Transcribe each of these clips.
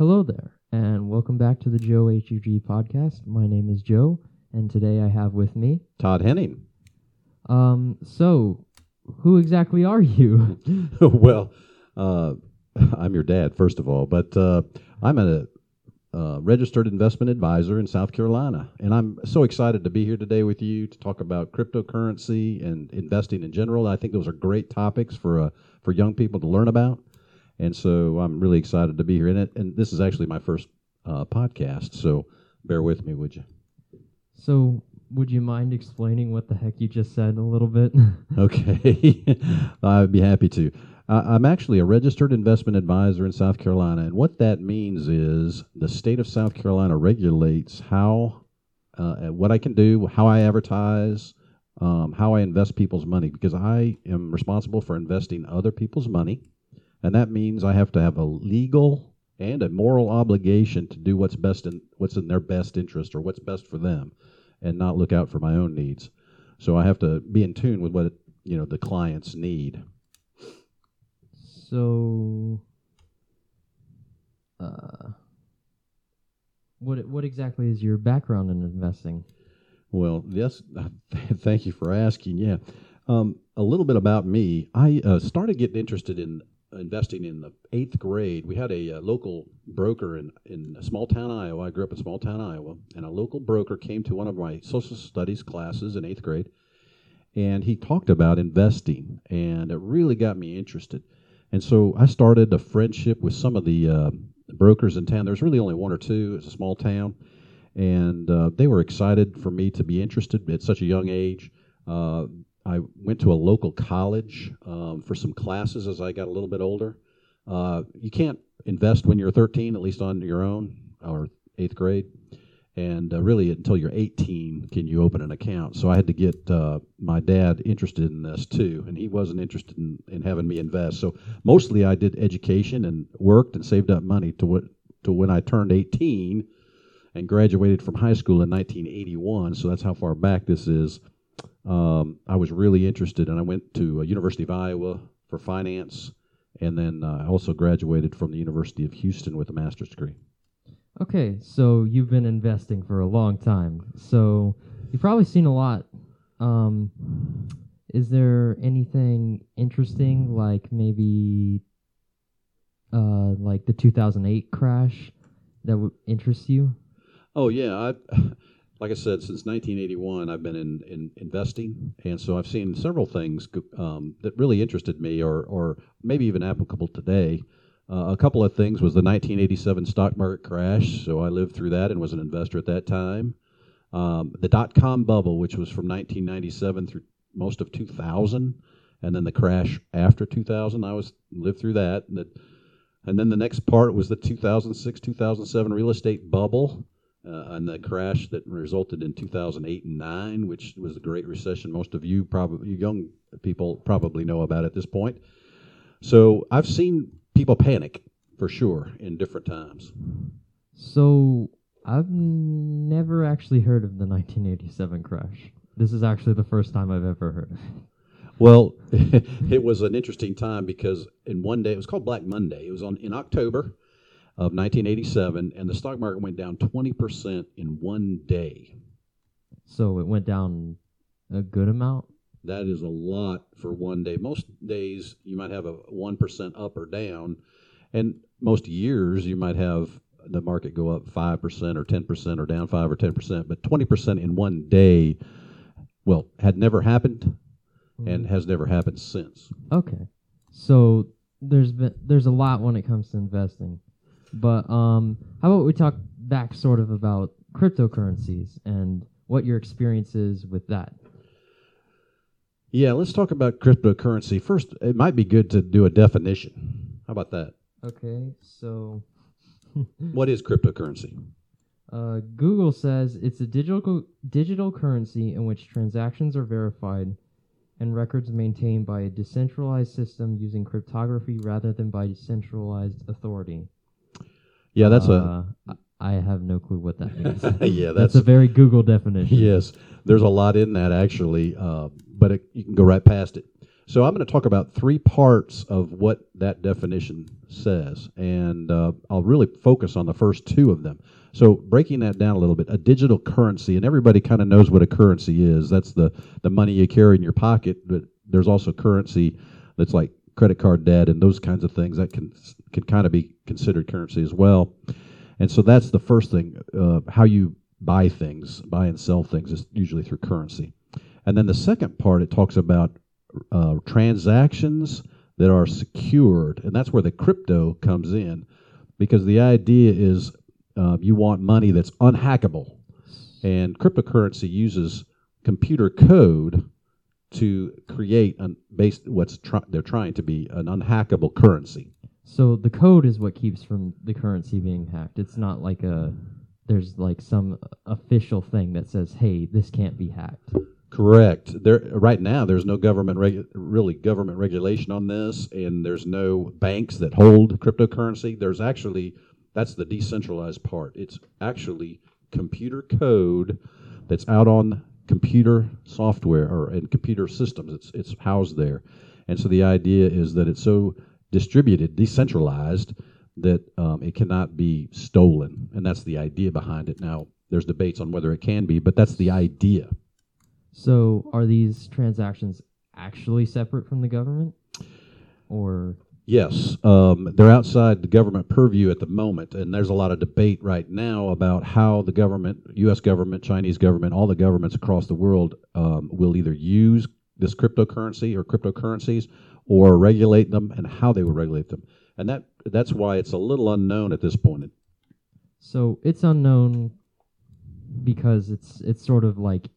Hello there, and welcome back to the Joe HUG podcast. My name is Joe, and today I have with me. Todd Henning. Um, so, who exactly are you? well, uh, I'm your dad, first of all, but uh, I'm a uh, registered investment advisor in South Carolina, and I'm so excited to be here today with you to talk about cryptocurrency and investing in general. I think those are great topics for uh, for young people to learn about, and so I'm really excited to be here. And it, and this is actually my first uh, podcast, so bear with me, would you? So, would you mind explaining what the heck you just said a little bit? Okay, I'd be happy to. I'm actually a registered investment advisor in South Carolina, and what that means is the state of South Carolina regulates how, uh, what I can do, how I advertise, um, how I invest people's money, because I am responsible for investing other people's money, and that means I have to have a legal and a moral obligation to do what's best in what's in their best interest or what's best for them, and not look out for my own needs. So I have to be in tune with what you know the clients need. so, uh, what what exactly is your background in investing? Well, yes, thank you for asking. Yeah, um, a little bit about me. I uh, started getting interested in investing in the eighth grade. We had a, uh local broker in in small town Iowa. I grew up in small town Iowa, and a local broker came to one of my social studies classes in eighth grade, and he talked about investing, and it really got me interested. And so I started a friendship with some of the uh, brokers in town. There's really only one or two. It's a small town, and uh, they were excited for me to be interested at such a young age. Uh, I went to a local college um, for some classes as I got a little bit older. Uh, you can't invest when you're 13, at least on your own, or eighth grade. And uh, really, until you're 18, can you open an account? So I had to get uh, my dad interested in this too, and he wasn't interested in, in having me invest. So mostly, I did education and worked and saved up money to what to when I turned 18 and graduated from high school in 1981. So that's how far back this is. Um, I was really interested, and I went to uh, University of Iowa for finance, and then uh, I also graduated from the University of Houston with a master's degree. Okay, so you've been investing for a long time. So you've probably seen a lot. Um, is there anything interesting, like maybe, uh, like the 2008 crash, that would interest you? Oh yeah, I, like I said, since 1981, I've been in, in investing, and so I've seen several things um, that really interested me, or or maybe even applicable today. Uh, a couple of things was the 1987 stock market crash, so I lived through that and was an investor at that time. Um, the dot com bubble, which was from 1997 through most of 2000, and then the crash after 2000, I was lived through that. And, the, and then the next part was the 2006 2007 real estate bubble uh, and the crash that resulted in 2008 and 9, which was the Great Recession. Most of you, probably you young people, probably know about at this point. So I've seen people panic for sure in different times. So I've never actually heard of the 1987 crash. This is actually the first time I've ever heard of it. Well, it was an interesting time because in one day it was called Black Monday. It was on in October of 1987, and the stock market went down 20 percent in one day. So it went down a good amount. That is a lot for one day. Most days you might have a one percent up or down, and most years you might have the market go up five percent or ten percent or down five or ten percent. But twenty percent in one day, well, had never happened and mm-hmm. has never happened since. Okay. So there's been there's a lot when it comes to investing. But um how about we talk back sort of about cryptocurrencies and what your experience is with that? Yeah, let's talk about cryptocurrency first. It might be good to do a definition. How about that? Okay. So What is cryptocurrency? Uh, Google says it's a digital digital currency in which transactions are verified and records maintained by a decentralized system using cryptography rather than by decentralized authority. Yeah, that's a Uh, I I have no clue what that means. yeah, That's that's a very Google definition. Yes, there's a lot in that actually, uh, but it, you can go right past it. So I'm going to talk about three parts of what that definition says, and uh, I'll really focus on the first two of them. So breaking that down a little bit, a digital currency, and everybody kind of knows what a currency is. That's the the money you carry in your pocket, but there's also currency that's like credit card debt and those kinds of things that can can kind of be considered currency as well. And so that's the first thing, uh, how you buy things, buy and sell things is usually through currency. And then the second part, it talks about uh, transactions that are secured, and that's where the crypto comes in, because the idea is uh, you want money that's unhackable, and cryptocurrency uses computer code to create an based what's try, they're trying to be an unhackable currency. So the code is what keeps from the currency being hacked. It's not like a there's like some official thing that says, "Hey, this can't be hacked." Correct. There right now there's no government regu- really government regulation on this and there's no banks that hold cryptocurrency. There's actually that's the decentralized part. It's actually computer code that's out on computer software or in computer systems. It's it's housed there. And so the idea is that it's so distributed, decentralized that um, it cannot be stolen. And that's the idea behind it. Now, there's debates on whether it can be, but that's the idea. So, are these transactions actually separate from the government, or Yes, um, they're outside the government purview at the moment, and there's a lot of debate right now about how the government, U.S. government, Chinese government, all the governments across the world um, will either use this cryptocurrency or cryptocurrencies or regulate them, and how they will regulate them. And that that's why it's a little unknown at this point. so it's unknown because it's it's sort of like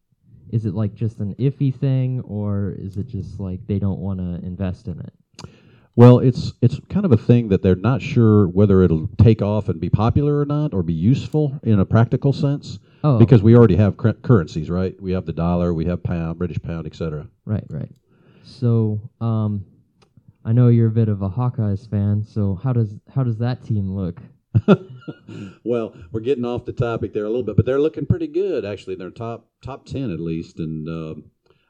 is it like just an iffy thing or is it just like they don't want to invest in it? Well, it's it's kind of a thing that they're not sure whether it'll take off and be popular or not, or be useful in a practical sense, Oh, because we already have cur- currencies, right? We have the dollar, we have pound, British pound, etc. right, right. So, um, I know you're a bit of a Hawkeyes fan. So how does how does that team look? well, we're getting off the topic there a little bit, but they're looking pretty good actually. They're top top ten at least, and um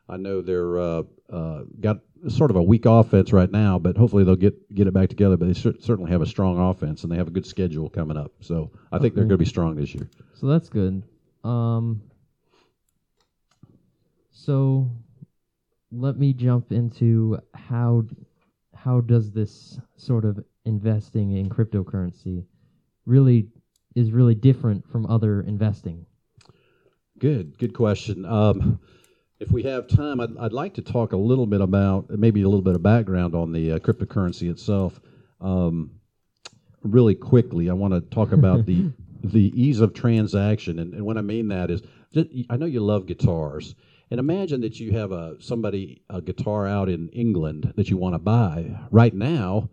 I know they're uh, uh, got sort of a weak offense right now, but hopefully they'll get get it back together. But they cer- certainly have a strong offense, and they have a good schedule coming up. So I think they're going to be strong this year. So that's good. Um, so let me jump into how how does this sort of investing in cryptocurrency really is really different from other investing? Good, good question. Um, if we have time, I'd, I'd like to talk a little bit about maybe a little bit of background on the uh, cryptocurrency itself. Um, really quickly, I want to talk about the the ease of transaction, and, and what I mean that is, just, I know you love guitars, and imagine that you have a somebody a guitar out in England that you want to buy right now.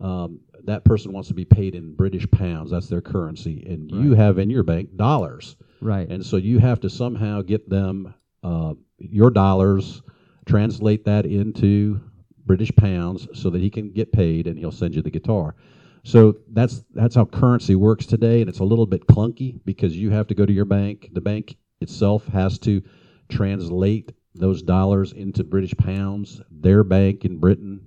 Um, that person wants to be paid in British pounds. That's their currency, and you have in your bank dollars. Right. And so you have to somehow get them uh, your dollars, translate that into British pounds so that he can get paid and he'll send you the guitar. So that's that's how currency works today, and it's a little bit clunky because you have to go to your bank. The bank itself has to translate those dollars into British pounds. Their bank in Britain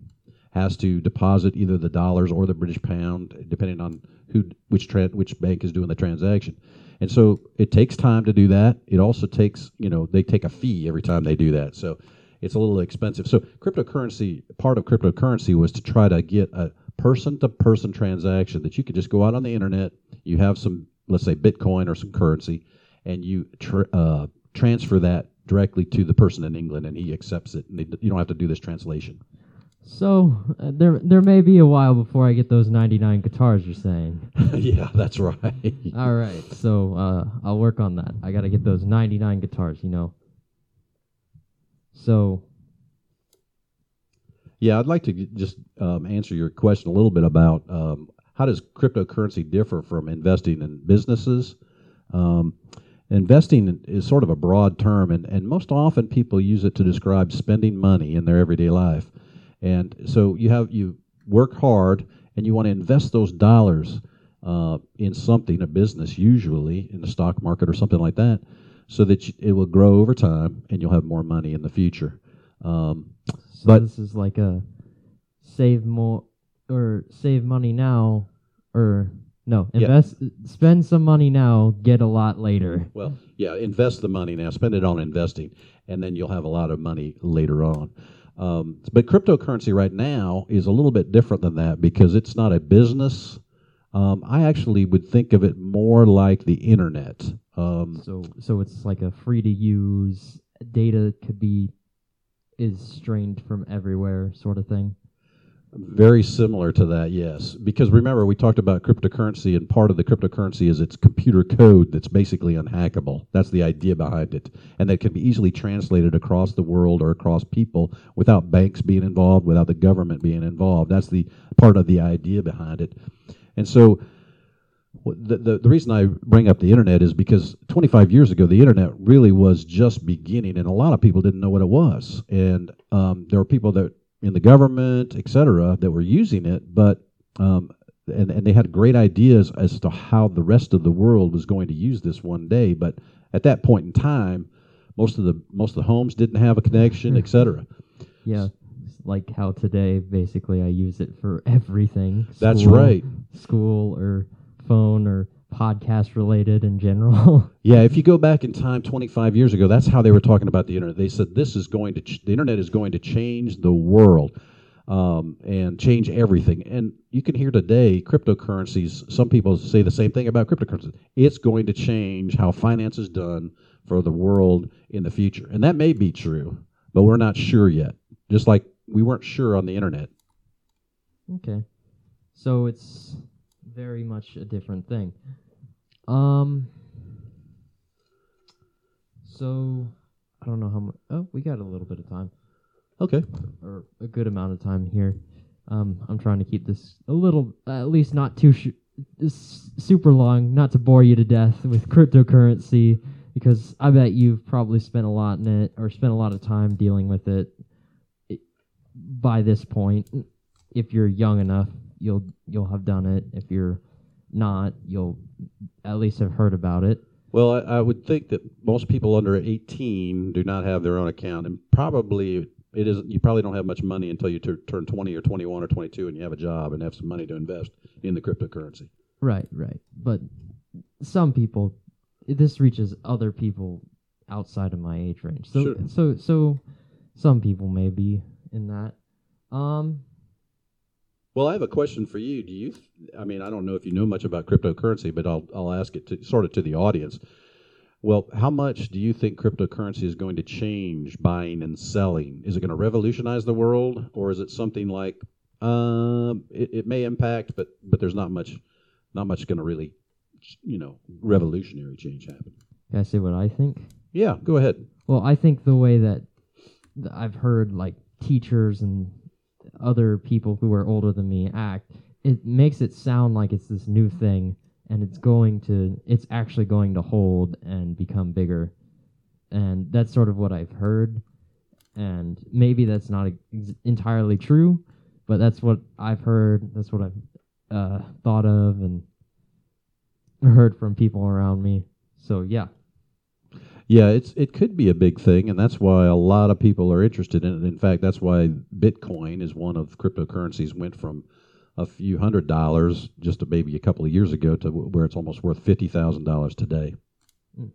has to deposit either the dollars or the British pound, depending on who which tra- which bank is doing the transaction. And so it takes time to do that. It also takes, you know, they take a fee every time they do that. So it's a little expensive. So cryptocurrency, part of cryptocurrency was to try to get a person to person transaction that you could just go out on the internet, you have some, let's say Bitcoin or some currency, and you tr- uh, transfer that directly to the person in England and he accepts it. And they, you don't have to do this translation. So uh, there there may be a while before I get those 99 guitars you're saying. yeah, that's right. All right. So uh, I'll work on that. I got to get those 99 guitars, you know. So Yeah, I'd like to g- just um, answer your question a little bit about um, how does cryptocurrency differ from investing in businesses. Um, investing is sort of a broad term, and, and most often people use it to describe spending money in their everyday life. And so you have you work hard, and you want to invest those dollars uh, in something, a business, usually in the stock market or something like that, so that you, it will grow over time, and you'll have more money in the future. Um, So But- this is like a save more or save money now or no, Yeah. invest spend some money now, get a lot later. Well, yeah, invest the money now, spend it on investing, and then you'll have a lot of money later on. Um, but cryptocurrency right now is a little bit different than that because it's not a business. Um, I actually would think of it more like the internet. Um, So so it's like a free to use data could be is strained from everywhere sort of thing. Very similar to that, yes. Because remember, we talked about cryptocurrency, and part of the cryptocurrency is its computer code that's basically unhackable. That's the idea behind it. And that can be easily translated across the world or across people without banks being involved, without the government being involved. That's the part of the idea behind it. And so, the, the, the reason I bring up the internet is because 25 years ago, the internet really was just beginning, and a lot of people didn't know what it was. And um, there were people that in the government, et cetera, that were using it, but um, and and they had great ideas as to how the rest of the world was going to use this one day. But at that point in time, most of the most of the homes didn't have a connection, et cetera. Yeah. Like how today basically I use it for everything. That's School- right. School or phone or podcast related in general. Yeah, if you go back in time 25 years ago, that's how they were talking about the internet. They said this is going to ch- the internet is going to change the world um, and change everything. And you can hear today cryptocurrencies. Some people say the same thing about cryptocurrencies. It's going to change how finance is done for the world in the future, and that may be true, but we're not sure yet. Just like we weren't sure on the internet. Okay. So it's very much a different thing. Um so I don't know how much oh, we got a little bit of time. Okay. Or a good amount of time here. Um I'm trying to keep this a little at least not too sh- super long, not to bore you to death with cryptocurrency because I bet you've probably spent a lot in it or spent a lot of time dealing with it by this point if you're young enough, you'll you'll have done it. If you're not, you'll at least have heard about it. Well, I, I would think that most people under 18 do not have their own account, and probably it isn't. You probably don't have much money until you tur- turn 20 or 21 or 22, and you have a job and have some money to invest in the cryptocurrency. Right, right. But some people, this reaches other people outside of my age range. So, Sure. so, so, some people may be in that. Um, Well, I have a question for you. Do you? I mean, I don't know if you know much about cryptocurrency, but I'll I'll ask it to sort of to the audience. Well, how much do you think cryptocurrency is going to change buying and selling? Is it going to revolutionize the world, or is it something like um, it, it may impact, but but there's not much not much going to really, you know, revolutionary change happen? can I say what I think? Yeah, go ahead. Well, I think the way that I've heard like teachers and other people who are older than me act, it makes it sound like it's this new thing and it's going to it's actually going to hold and become bigger. And that's sort of what I've heard and maybe that's not ex- entirely true, but that's what I've heard, that's what I've uh, thought of and heard from people around me. So, yeah. Yeah, it's it could be a big thing, and that's why a lot of people are interested in it. In fact, that's why Bitcoin is one of cryptocurrencies went from a few hundred dollars just a, maybe a couple of years ago to where it's almost worth fifty thousand dollars today. Mm.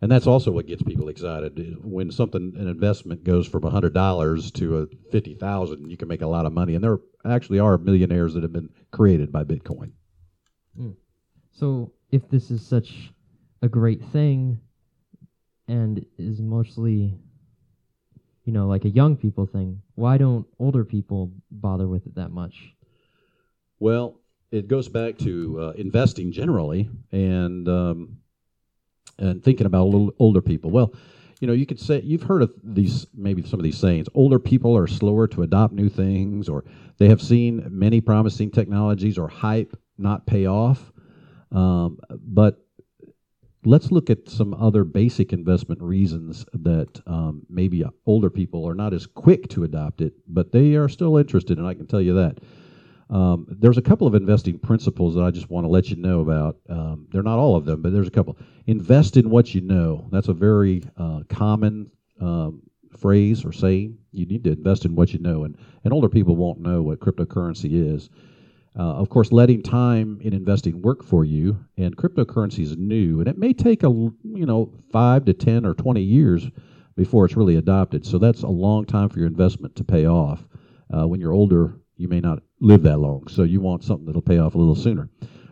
And that's also what gets people excited when something an investment goes from hundred dollars to a fifty thousand. You can make a lot of money, and there actually are millionaires that have been created by Bitcoin. So, if this is such a great thing and is mostly, you know, like a young people thing, why don't older people bother with it that much? Well, it goes back to uh, investing generally, and um, and thinking about little older people. Well, you know, you could say you've heard of these maybe some of these sayings. Older people are slower to adopt new things, or they have seen many promising technologies or hype not pay off. Um, but let's look at some other basic investment reasons that um, maybe older people are not as quick to adopt it, but they are still interested, and I can tell you that. Um, there's a couple of investing principles that I just want to let you know about. Um, they're not all of them, but there's a couple. Invest in what you know. That's a very uh, common um, phrase or saying. You need to invest in what you know, and and older people won't know what cryptocurrency is. Uh, of course, letting time in investing work for you, and cryptocurrency is new, and it may take a you know five to ten or twenty years before it's really adopted. So that's a long time for your investment to pay off. Uh, when you're older, you may not live that long, so you want something that'll pay off a little sooner.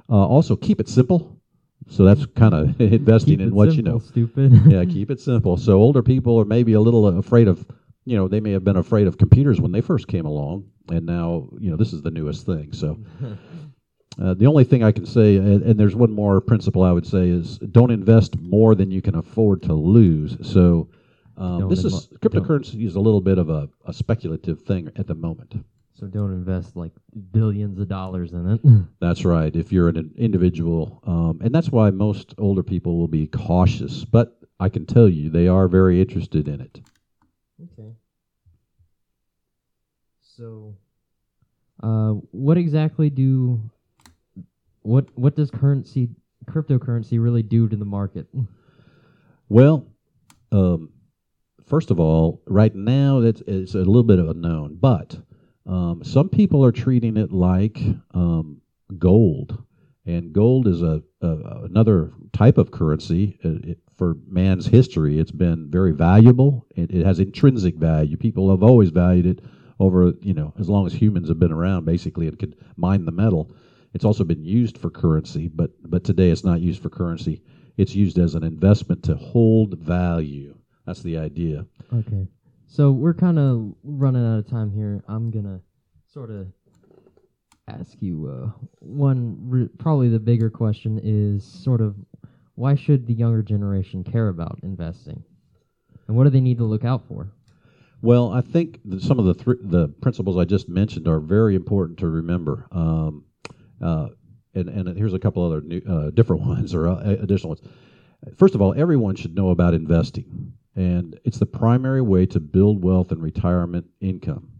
Uh, also, keep it simple. So that's kind of investing Keep in what you know. Stupid. yeah, keep it simple. So older people are maybe a little afraid of, you know, they may have been afraid of computers when they first came along, and now you know this is the newest thing. So uh, the only thing I can say, and, and there's one more principle I would say is don't invest more than you can afford to lose. So um, this is invo- cryptocurrency is a little bit of a, a speculative thing at the moment. so don't invest like billions of dollars in it. That's right. If you're an individual, um, and that's why most older people will be cautious. But I can tell you, they are very interested in it. Okay. So, uh, what exactly do what what does currency cryptocurrency really do to the market? Well, um, first of all, right now it's, it's a little bit of a known, but um, some people are treating it like um, gold, and gold is a, a another type of currency. It, it, for man's history, it's been very valuable. It, it has intrinsic value. People have always valued it over, you know, as long as humans have been around, basically, and could mine the metal. It's also been used for currency, but but today it's not used for currency. It's used as an investment to hold value. That's the idea. Okay. So we're kind of running out of time here. I'm gonna sort of ask you uh, one. Re- probably the bigger question is sort of why should the younger generation care about investing, and what do they need to look out for? Well, I think some of the thr the principles I just mentioned are very important to remember. Um, uh, and, and here's a couple other new, uh, different ones or uh, additional ones. First of all, everyone should know about investing, and it's the primary way to build wealth and retirement income.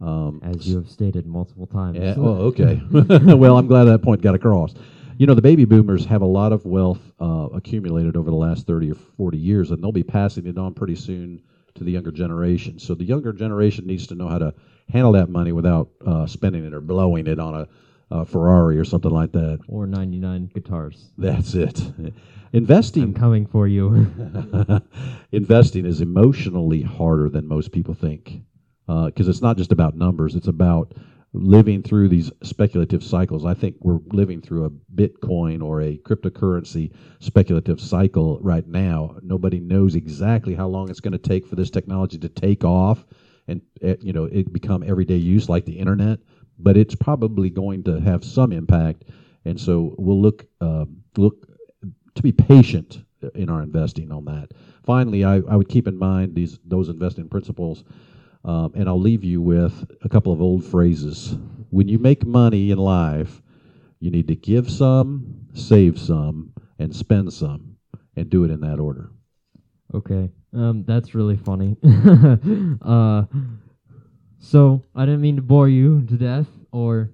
Um, As you have stated multiple times. yeah, oh, okay. well, I'm glad that point got across. You know, the baby boomers have a lot of wealth uh, accumulated over the last 30 or 40 years, and they'll be passing it on pretty soon to the younger generation. So the younger generation needs to know how to handle that money without uh, spending it or blowing it on a, a Ferrari or something like that. or 99 guitars. That's it. investing I'm coming for you. investing is emotionally harder than most people think because it's not just about numbers it's about living through these speculative cycles. I think we're living through a bitcoin or a cryptocurrency speculative cycle right now. Nobody knows exactly how long it's going to take for this technology to take off and eh, you know it become everyday use like the internet but it's probably going to have some impact. And so we'll look um, look to be patient in our investing on that. Finally, I, I would keep in mind these those investing principles, um, and I'll leave you with a couple of old phrases. When you make money in life, you need to give some, save some, and spend some, and do it in that order. Okay. Um, that's really funny. uh, so I didn't mean to bore you to death, or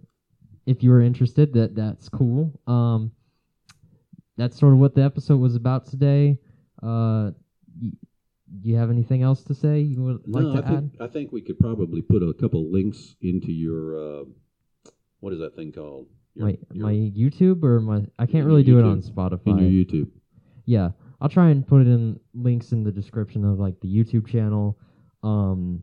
if you were interested, that that's cool. Um, that's sort of what the episode was about today. Uh, do you have anything else to say you would like to I add? think I think we could probably put a couple links into your uh, what is that thing called? Your, my your- my YouTube or my I can't really do it on Spotify. in your YouTube. yeah i'll try and put it in links in the description of like the youtube channel um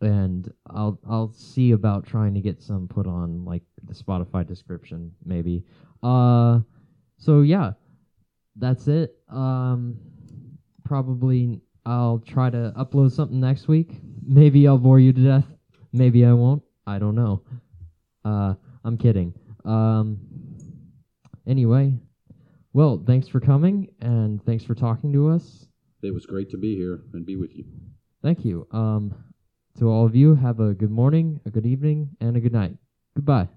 and i'll i'll see about trying to get some put on like the spotify description maybe uh so yeah that's it um probably i'll try to upload something next week maybe i'll bore you to death maybe i won't i don't know uh i'm kidding um anyway well, thanks for coming and thanks for talking to us. It was great to be here and be with you. Thank you. Um, to all of you, have a good morning, a good evening, and a good night. Goodbye.